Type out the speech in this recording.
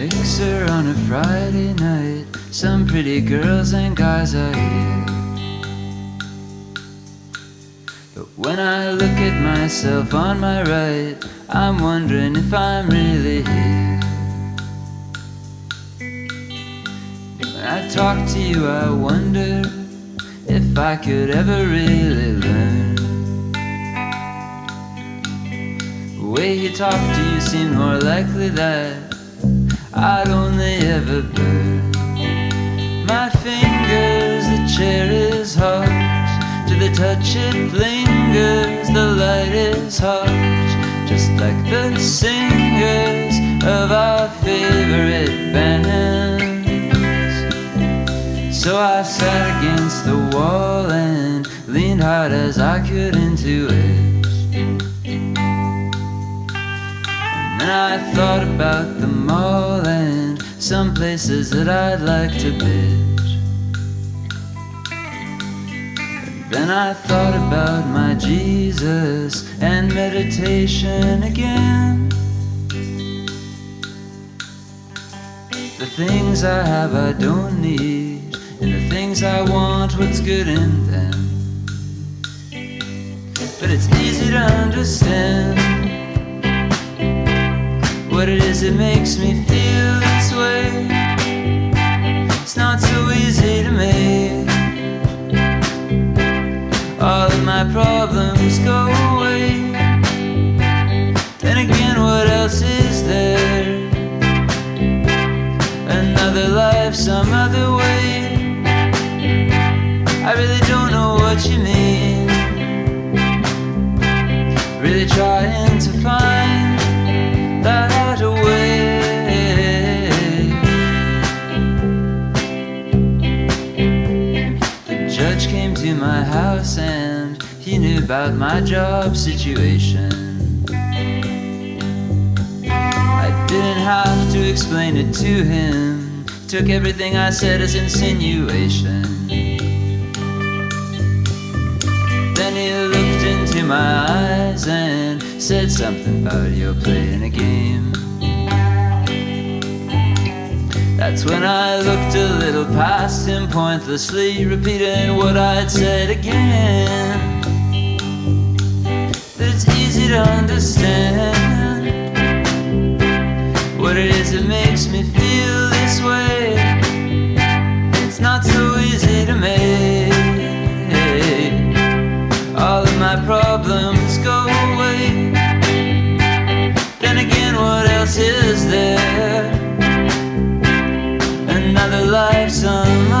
a Friday night, some pretty girls and guys are here. But when I look at myself on my right, I'm wondering if I'm really here. When I talk to you, I wonder if I could ever really learn. The way he talked to you seemed more likely that I'd only ever burn. My fingers, the chair is hot. To the touch it lingers, the light is hot. Just like the singers of our favorite bands. So I sat against the wall and leaned hard as I could into it. And I thought about the mall some places that I'd like to visit. Then I thought about my Jesus and meditation again. The things I have I don't need, and the things I want, what's good in them. But it's easy to understand what it is that makes me feel way. It's not so easy to make all of my problems go away. Then again, what else is there? Another life, some other way. I really don't know what you mean. Really trying to find about my job situation. I didn't have to explain it to him, took everything I said as insinuation. Then he looked into my eyes and said something about you're playing a game. That's when I looked a little past him, pointlessly repeating what I'd said again it's easy to understand what it is that makes me feel this way. It's not so easy to make all of my problems go away. Then again, what else is there? Another life somehow.